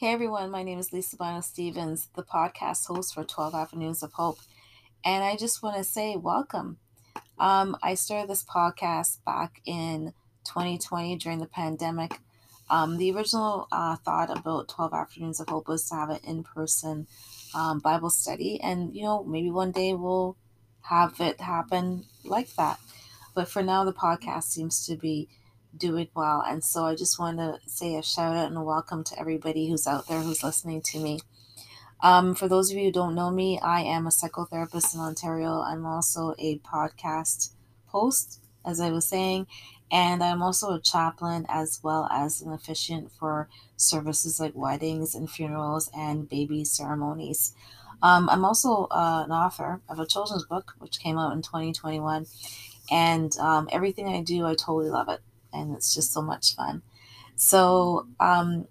Hey everyone, my name is Lisa Bino Stevens, the podcast host for 12 Avenues of Hope. And I just want to say welcome. Um, I started this podcast back in 2020 during the pandemic. Um, the original uh, thought about 12 Afternoons of Hope was to have an in person um, Bible study. And, you know, maybe one day we'll have it happen like that. But for now, the podcast seems to be doing well. And so I just want to say a shout out and a welcome to everybody who's out there who's listening to me. Um, for those of you who don't know me, I am a psychotherapist in Ontario. I'm also a podcast host, as I was saying, and I'm also a chaplain as well as an officiant for services like weddings and funerals and baby ceremonies. Um, I'm also uh, an author of a children's book, which came out in 2021. And um, everything I do, I totally love it and it's just so much fun. So, um,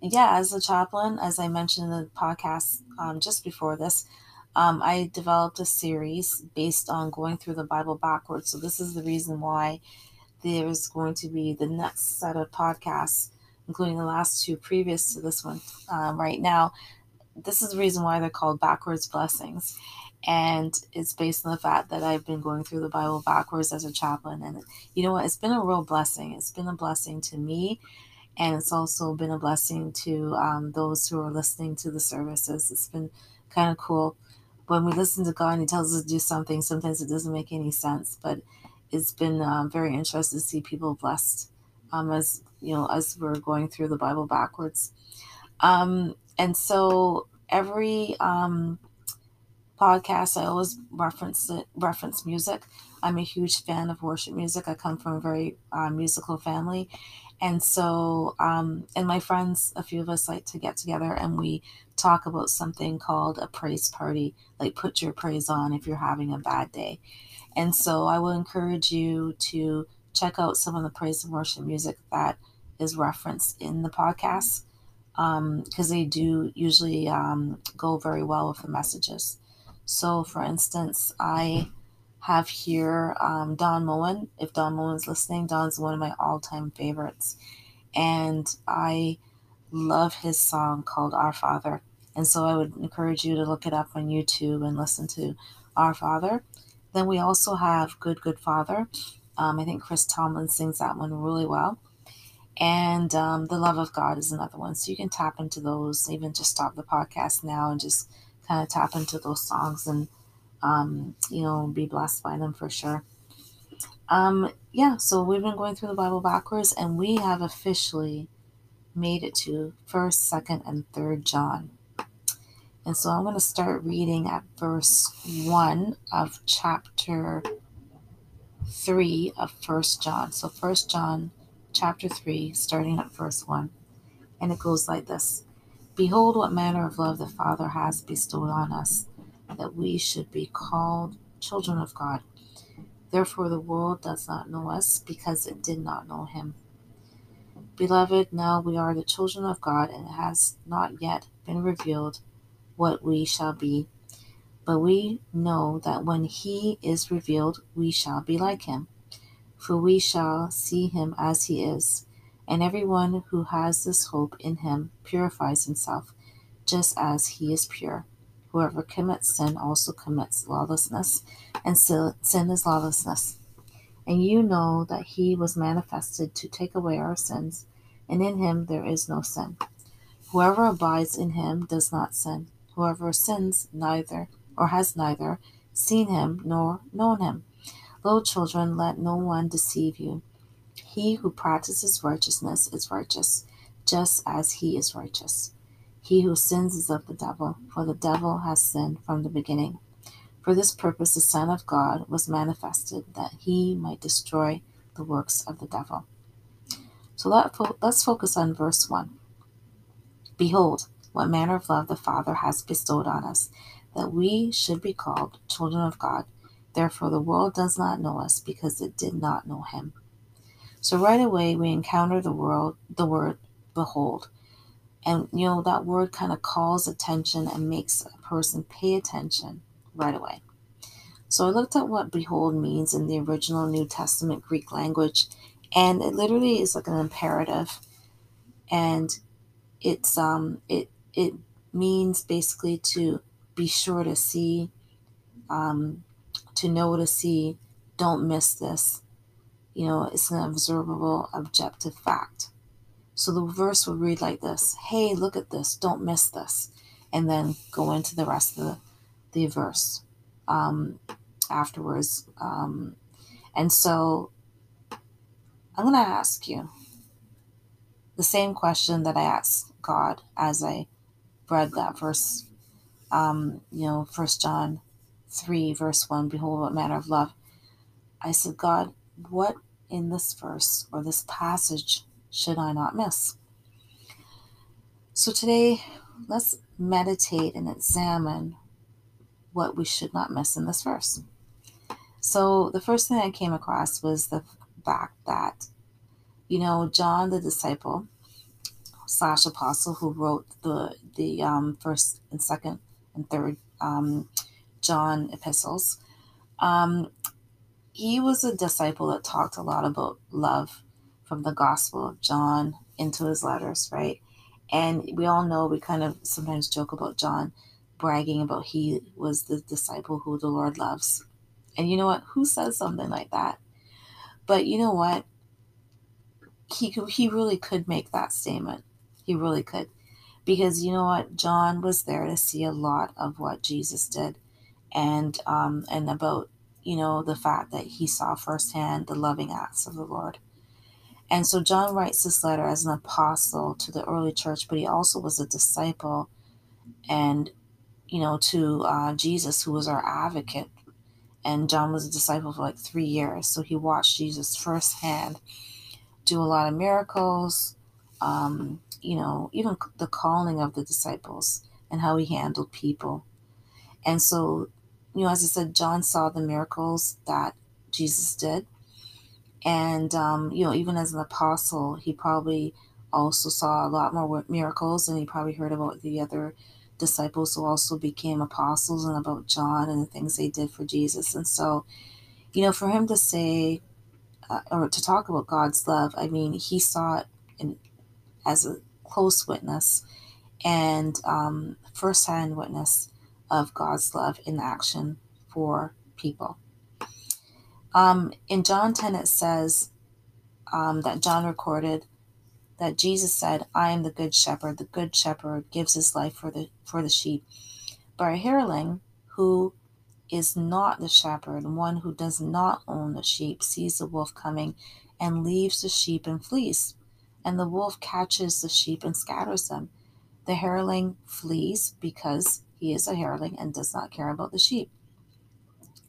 yeah, as a chaplain, as I mentioned in the podcast um, just before this, um, I developed a series based on going through the Bible backwards. So, this is the reason why there's going to be the next set of podcasts, including the last two previous to this one um, right now. This is the reason why they're called backwards blessings and it's based on the fact that I've been going through the Bible backwards as a chaplain. And you know what? It's been a real blessing. It's been a blessing to me, and it's also been a blessing to um, those who are listening to the services. It's been kind of cool. When we listen to God and He tells us to do something, sometimes it doesn't make any sense, but it's been um, very interesting to see people blessed um, as you know as we're going through the Bible backwards. Um, and so every um, podcast, I always reference it, reference music. I'm a huge fan of worship music. I come from a very uh, musical family, and so um, and my friends, a few of us like to get together and we talk about something called a praise party. Like put your praise on if you're having a bad day, and so I will encourage you to check out some of the praise and worship music that is referenced in the podcast because um, they do usually um, go very well with the messages. So, for instance, I have here um, Don Moen. If Don Moen's listening, Don's one of my all time favorites. And I love his song called Our Father. And so I would encourage you to look it up on YouTube and listen to Our Father. Then we also have Good, Good Father. Um, I think Chris Tomlin sings that one really well. And um, The Love of God is another one. So you can tap into those, even just stop the podcast now and just kind of tap into those songs and um, you know be blessed by them for sure. Um, yeah, so we've been going through the Bible backwards, and we have officially made it to first, second, and third John. And so I'm going to start reading at verse 1 of chapter 3 of First John. So First John chapter 3 starting at verse 1. And it goes like this. Behold, what manner of love the Father has bestowed on us, that we should be called children of God. Therefore, the world does not know us, because it did not know him. Beloved, now we are the children of God, and it has not yet been revealed what we shall be. But we know that when he is revealed, we shall be like him, for we shall see him as he is. And everyone who has this hope in him purifies himself, just as he is pure. Whoever commits sin also commits lawlessness, and sin is lawlessness. And you know that he was manifested to take away our sins, and in him there is no sin. Whoever abides in him does not sin. Whoever sins neither, or has neither, seen him nor known him. Little children, let no one deceive you. He who practices righteousness is righteous, just as he is righteous. He who sins is of the devil, for the devil has sinned from the beginning. For this purpose the Son of God was manifested, that he might destroy the works of the devil. So let, let's focus on verse 1. Behold, what manner of love the Father has bestowed on us, that we should be called children of God. Therefore, the world does not know us because it did not know him. So right away we encounter the world the word behold. And you know that word kind of calls attention and makes a person pay attention right away. So I looked at what behold means in the original New Testament Greek language, and it literally is like an imperative. And it's um it it means basically to be sure to see, um, to know to see. Don't miss this. You know, it's an observable, objective fact. So the verse would read like this Hey, look at this. Don't miss this. And then go into the rest of the, the verse um, afterwards. Um, and so I'm going to ask you the same question that I asked God as I read that verse, um, you know, First John 3, verse 1 Behold, what manner of love. I said, God, what in this verse or this passage should I not miss? So today, let's meditate and examine what we should not miss in this verse. So, the first thing I came across was the fact that, you know, John the disciple slash apostle who wrote the the um, first and second and third um, John epistles, um, he was a disciple that talked a lot about love from the Gospel of John into his letters, right? And we all know we kind of sometimes joke about John bragging about he was the disciple who the Lord loves. And you know what? Who says something like that? But you know what? He could, he really could make that statement. He really could. Because you know what? John was there to see a lot of what Jesus did and um and about you know the fact that he saw firsthand the loving acts of the Lord. And so John writes this letter as an apostle to the early church, but he also was a disciple and, you know, to uh, Jesus, who was our advocate. And John was a disciple for like three years. So he watched Jesus firsthand do a lot of miracles, um, you know, even the calling of the disciples and how he handled people. And so, you know, as I said, John saw the miracles that Jesus did and, um, you know, even as an apostle, he probably also saw a lot more miracles and he probably heard about the other disciples who also became apostles and about John and the things they did for Jesus. And so, you know, for him to say uh, or to talk about God's love, I mean, he saw it in, as a close witness and um, firsthand witness of God's love in action for people. Um, in John 10, it says um, that John recorded that Jesus said, I am the good shepherd. The good shepherd gives his life for the, for the sheep. But a hireling who is not the shepherd, one who does not own the sheep, sees the wolf coming and leaves the sheep and flees. And the wolf catches the sheep and scatters them. The hireling flees because he is a hireling and does not care about the sheep.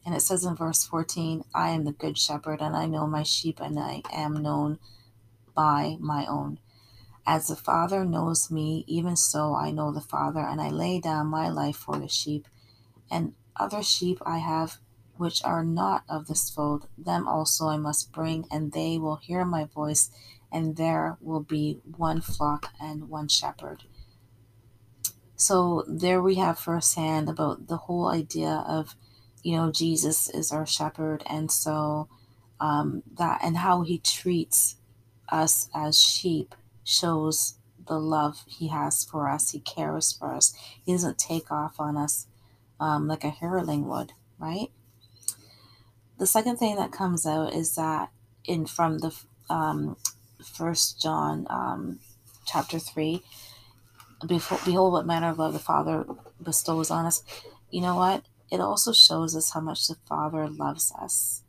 And it says in verse 14, I am the good shepherd, and I know my sheep, and I am known by my own. As the Father knows me, even so I know the Father, and I lay down my life for the sheep. And other sheep I have which are not of this fold, them also I must bring, and they will hear my voice, and there will be one flock and one shepherd. So there we have firsthand about the whole idea of you know, Jesus is our shepherd. And so um, that and how he treats us as sheep shows the love he has for us. He cares for us. He doesn't take off on us um, like a hireling would, right? The second thing that comes out is that in from the um, First John um, chapter three, behold what manner of love the Father bestows on us. You know what? it also shows us how much the Father loves us.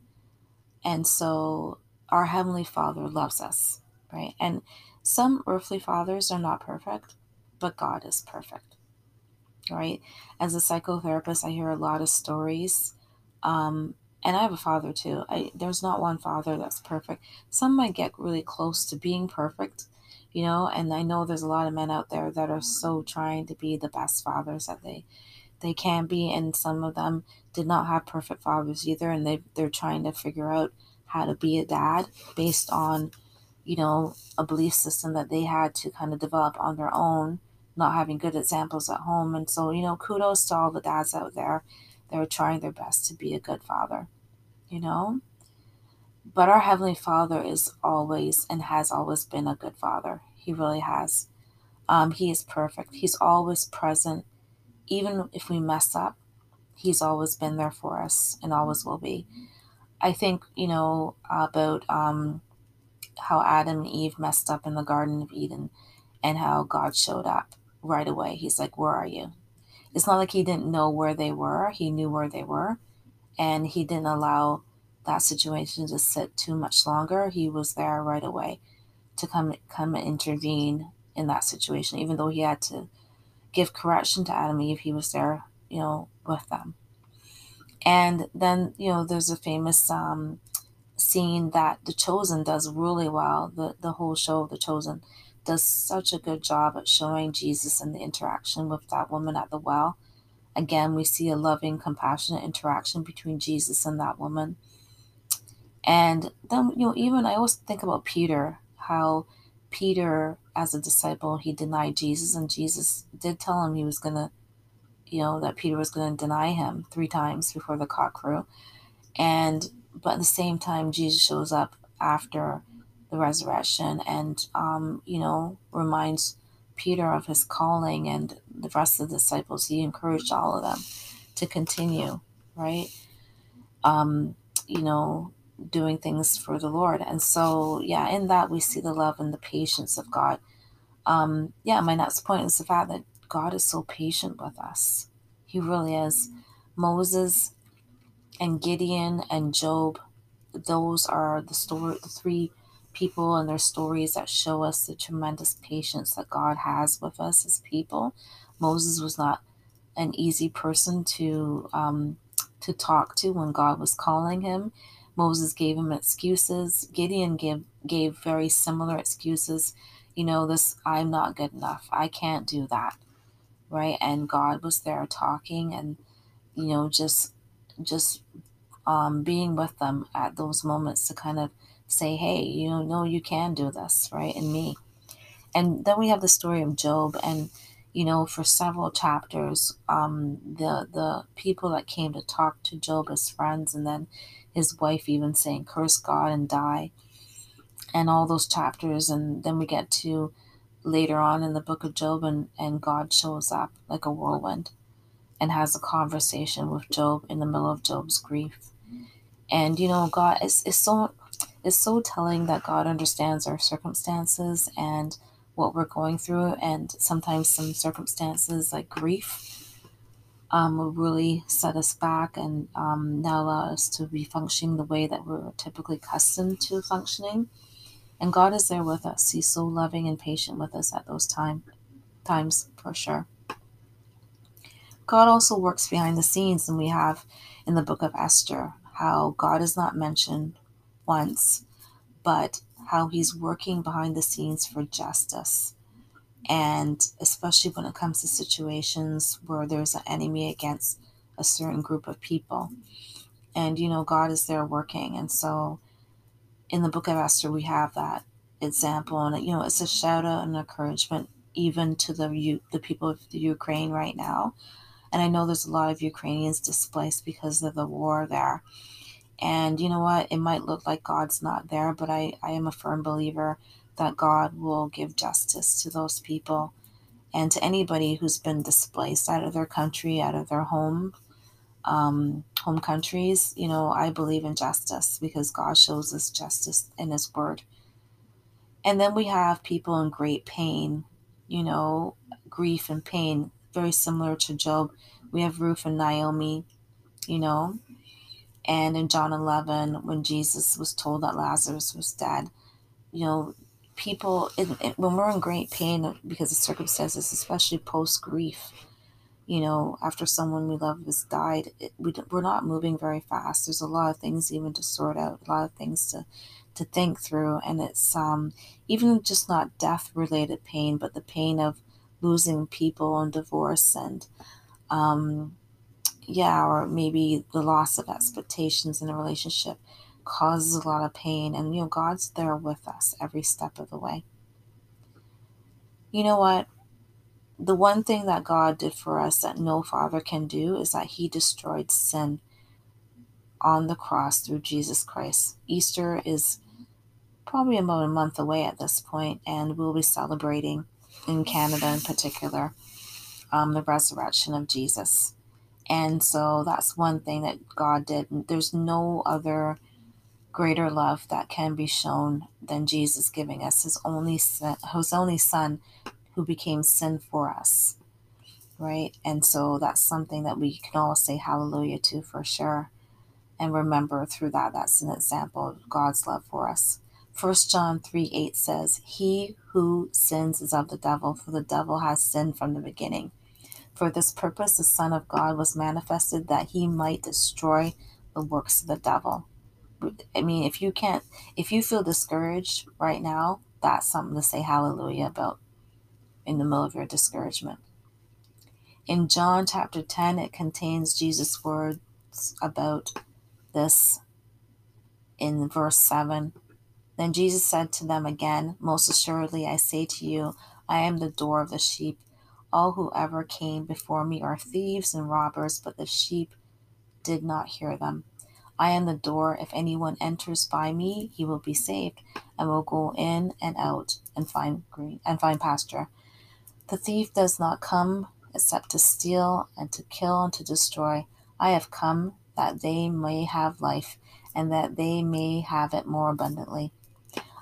And so our Heavenly Father loves us, right? And some earthly fathers are not perfect, but God is perfect, right? As a psychotherapist, I hear a lot of stories. Um, and I have a father too. I, there's not one father that's perfect. Some might get really close to being perfect, you know, and I know there's a lot of men out there that are so trying to be the best fathers that they they can be, and some of them did not have perfect fathers either, and they they're trying to figure out how to be a dad based on, you know, a belief system that they had to kind of develop on their own, not having good examples at home. And so, you know, kudos to all the dads out there they're trying their best to be a good father, you know. But our Heavenly Father is always and has always been a good father. He really has. Um, he is perfect. He's always present. Even if we mess up, He's always been there for us and always will be. I think, you know, about um, how Adam and Eve messed up in the Garden of Eden and how God showed up right away. He's like, Where are you? It's not like he didn't know where they were, he knew where they were. And he didn't allow that situation to sit too much longer. He was there right away to come come and intervene in that situation, even though he had to give correction to Adam Eve, he was there, you know, with them. And then, you know, there's a famous um, scene that The Chosen does really well. The the whole show, The Chosen, does such a good job at showing Jesus and the interaction with that woman at the well. Again, we see a loving, compassionate interaction between Jesus and that woman. And then, you know, even I always think about Peter, how Peter, as a disciple, he denied Jesus, and Jesus did tell him he was going to, you know, that Peter was going to deny him three times before the cock crew. And, but at the same time, Jesus shows up after the resurrection and, um, you know, reminds Peter of his calling and the rest of the disciples. He encouraged all of them to continue, right? Um, you know, doing things for the Lord. And so, yeah, in that we see the love and the patience of God. Um, yeah, my next point is the fact that God is so patient with us. He really is. Moses and Gideon and Job, those are the story, the three people and their stories that show us the tremendous patience that God has with us as people. Moses was not an easy person to um, to talk to when God was calling him. Moses gave him excuses. Gideon gave gave very similar excuses. You know, this I'm not good enough. I can't do that. Right? And God was there talking and you know, just just um, being with them at those moments to kind of say, hey, you know, no, you can do this, right? In me. And then we have the story of Job and you know, for several chapters, um, the the people that came to talk to Job as friends, and then his wife even saying, "Curse God and die," and all those chapters, and then we get to later on in the book of Job, and and God shows up like a whirlwind, and has a conversation with Job in the middle of Job's grief, and you know, God is is so is so telling that God understands our circumstances and what we're going through, and sometimes some circumstances like grief um, will really set us back and um, not allow us to be functioning the way that we're typically accustomed to functioning. And God is there with us. He's so loving and patient with us at those time times for sure. God also works behind the scenes, and we have in the book of Esther how God is not mentioned once, but how he's working behind the scenes for justice. And especially when it comes to situations where there's an enemy against a certain group of people. And, you know, God is there working. And so in the book of Esther, we have that example. And, you know, it's a shout out and encouragement even to the, the people of the Ukraine right now. And I know there's a lot of Ukrainians displaced because of the war there. And you know what? It might look like God's not there, but I, I am a firm believer that God will give justice to those people and to anybody who's been displaced out of their country, out of their home, um, home countries. You know, I believe in justice because God shows us justice in His Word. And then we have people in great pain, you know, grief and pain, very similar to Job. We have Ruth and Naomi, you know, and in John 11, when Jesus was told that Lazarus was dead, you know, people, it, it, when we're in great pain because of circumstances, especially post grief, you know, after someone we love has died, it, we, we're not moving very fast. There's a lot of things even to sort out, a lot of things to, to think through. And it's um, even just not death related pain, but the pain of losing people and divorce and, um, yeah, or maybe the loss of expectations in a relationship causes a lot of pain. And, you know, God's there with us every step of the way. You know what? The one thing that God did for us that no father can do is that he destroyed sin on the cross through Jesus Christ. Easter is probably about a month away at this point, and we'll be celebrating in Canada in particular, um, the resurrection of Jesus. And so that's one thing that God did. There's no other greater love that can be shown than Jesus giving us his only son, his only son who became sin for us. Right? And so that's something that we can all say hallelujah to for sure. And remember through that, that's an example of God's love for us. 1 John 3 8 says, He who sins is of the devil, for the devil has sinned from the beginning. For this purpose, the Son of God was manifested that he might destroy the works of the devil. I mean, if you can't, if you feel discouraged right now, that's something to say hallelujah about in the middle of your discouragement. In John chapter 10, it contains Jesus' words about this in verse 7. Then Jesus said to them again, Most assuredly, I say to you, I am the door of the sheep. All who ever came before me are thieves and robbers, but the sheep did not hear them. I am the door. If anyone enters by me, he will be saved, and will go in and out and find green and find pasture. The thief does not come except to steal and to kill and to destroy. I have come that they may have life, and that they may have it more abundantly.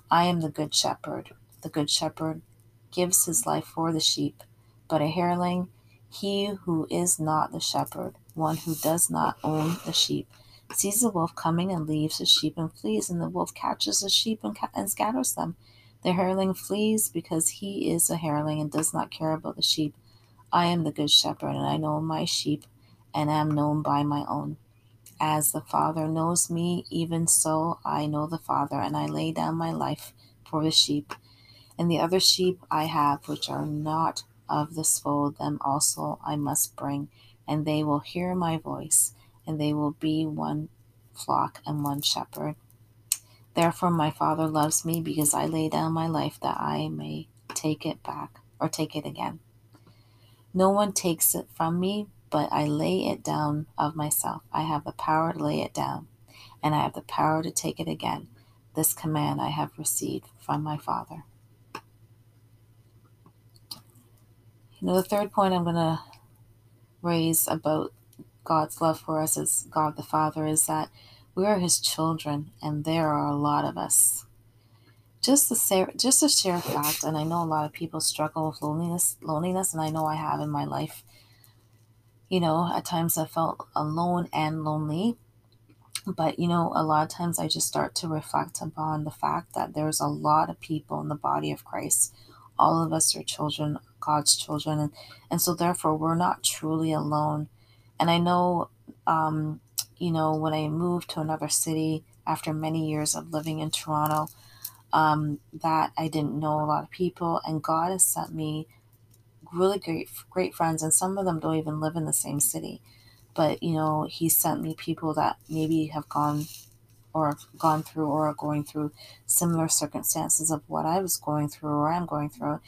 I am the good shepherd. The good shepherd gives his life for the sheep, but a hireling, he who is not the shepherd, one who does not own the sheep, sees the wolf coming and leaves the sheep and flees, and the wolf catches the sheep and, ca- and scatters them. The hireling flees because he is a hireling and does not care about the sheep. I am the good shepherd, and I know my sheep, and am known by my own. As the Father knows me, even so I know the Father, and I lay down my life for the sheep. And the other sheep I have, which are not of this fold, them also I must bring, and they will hear my voice and they will be one flock and one shepherd. Therefore, my Father loves me because I lay down my life that I may take it back or take it again. No one takes it from me, but I lay it down of myself. I have the power to lay it down, and I have the power to take it again. This command I have received from my Father. You know, the third point I'm going to raise about God's love for us as God the Father is that we are His children, and there are a lot of us. Just to say, just to share a fact, and I know a lot of people struggle with loneliness, loneliness, and I know I have in my life. You know, at times I felt alone and lonely, but you know, a lot of times I just start to reflect upon the fact that there's a lot of people in the body of Christ. All of us are children, God's children, and, and so therefore we're not truly alone and I know, um, you know, when I moved to another city after many years of living in Toronto, um, that I didn't know a lot of people, and God has sent me really great great friends, and some of them don't even live in the same city. But you know, He sent me people that maybe have gone or have gone through or are going through similar circumstances of what I was going through or I'm going through.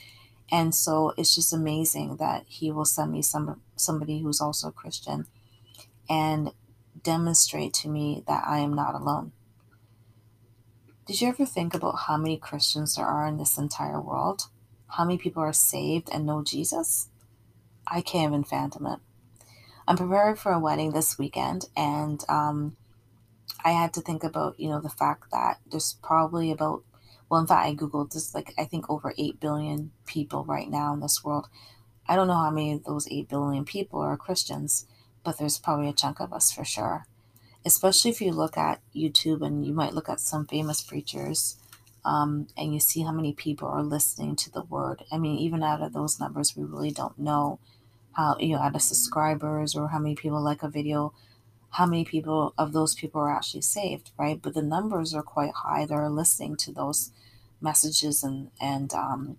And so it's just amazing that he will send me some somebody who's also a Christian and demonstrate to me that I am not alone. Did you ever think about how many Christians there are in this entire world? How many people are saved and know Jesus? I can't even fathom it. I'm preparing for a wedding this weekend, and um, I had to think about, you know, the fact that there's probably about well, in fact, I Googled this, like, I think over 8 billion people right now in this world. I don't know how many of those 8 billion people are Christians, but there's probably a chunk of us for sure. Especially if you look at YouTube and you might look at some famous preachers um, and you see how many people are listening to the word. I mean, even out of those numbers, we really don't know how, you know, out of subscribers or how many people like a video how many people of those people are actually saved, right? But the numbers are quite high. They're listening to those messages and and um,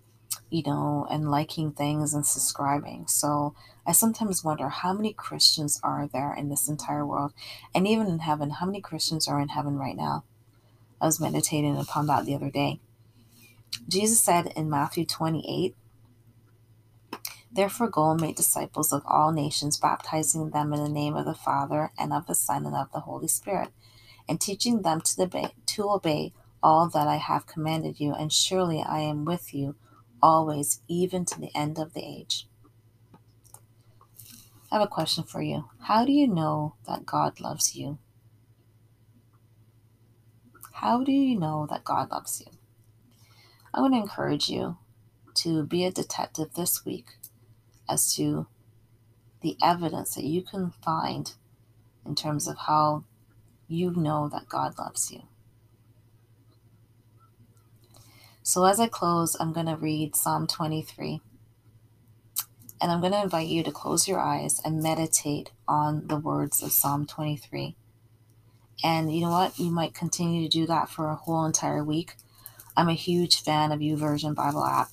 you know and liking things and subscribing. So I sometimes wonder how many Christians are there in this entire world, and even in heaven, how many Christians are in heaven right now? I was meditating upon that the other day. Jesus said in Matthew 28 Therefore, go and make disciples of all nations, baptizing them in the name of the Father, and of the Son, and of the Holy Spirit, and teaching them to obey, to obey all that I have commanded you. And surely I am with you always, even to the end of the age. I have a question for you. How do you know that God loves you? How do you know that God loves you? I want to encourage you to be a detective this week as to the evidence that you can find in terms of how you know that God loves you. So, as I close, I'm going to read Psalm 23. And I'm going to invite you to close your eyes and meditate on the words of Psalm 23. And you know what? You might continue to do that for a whole entire week. I'm a huge fan of YouVersion Bible app.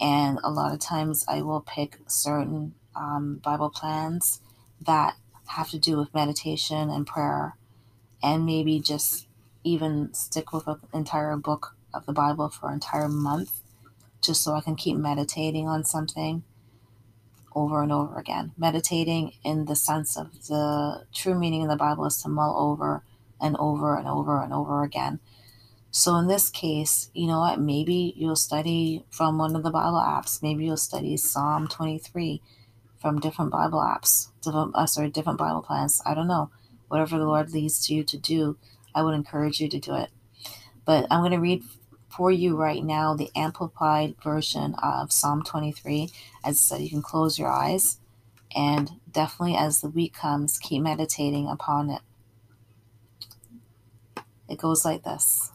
And a lot of times I will pick certain um, Bible plans that have to do with meditation and prayer, and maybe just even stick with an entire book of the Bible for an entire month just so I can keep meditating on something over and over again. Meditating in the sense of the true meaning of the Bible is to mull over and over and over and over again. So in this case, you know what? Maybe you'll study from one of the Bible apps. Maybe you'll study Psalm 23 from different Bible apps, different, uh, sorry, different Bible plans. I don't know. Whatever the Lord leads you to do, I would encourage you to do it. But I'm going to read for you right now the amplified version of Psalm 23. As said, you can close your eyes and definitely as the week comes, keep meditating upon it. It goes like this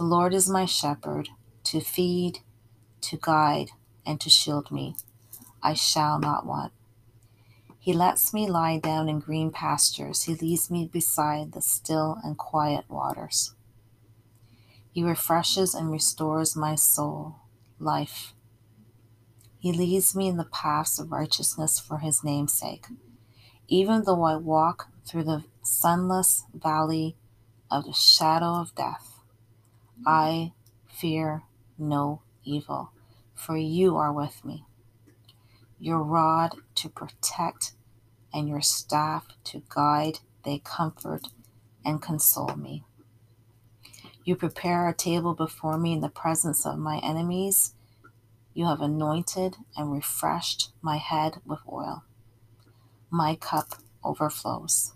The Lord is my shepherd to feed, to guide, and to shield me. I shall not want. He lets me lie down in green pastures. He leads me beside the still and quiet waters. He refreshes and restores my soul, life. He leads me in the paths of righteousness for his name's sake. Even though I walk through the sunless valley of the shadow of death, I fear no evil, for you are with me. Your rod to protect and your staff to guide, they comfort and console me. You prepare a table before me in the presence of my enemies. You have anointed and refreshed my head with oil. My cup overflows.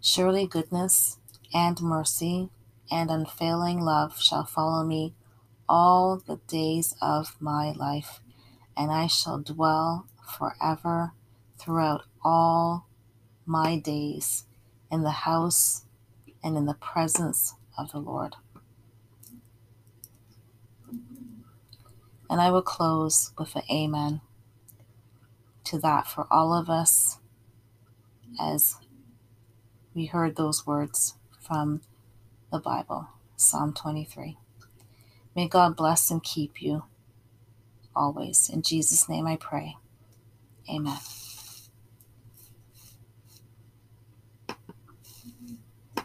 Surely goodness and mercy and unfailing love shall follow me all the days of my life, and I shall dwell forever throughout all my days in the house and in the presence of the Lord. And I will close with an amen to that for all of us as we heard those words from the Bible, Psalm 23. May God bless and keep you always. In Jesus' name I pray. Amen.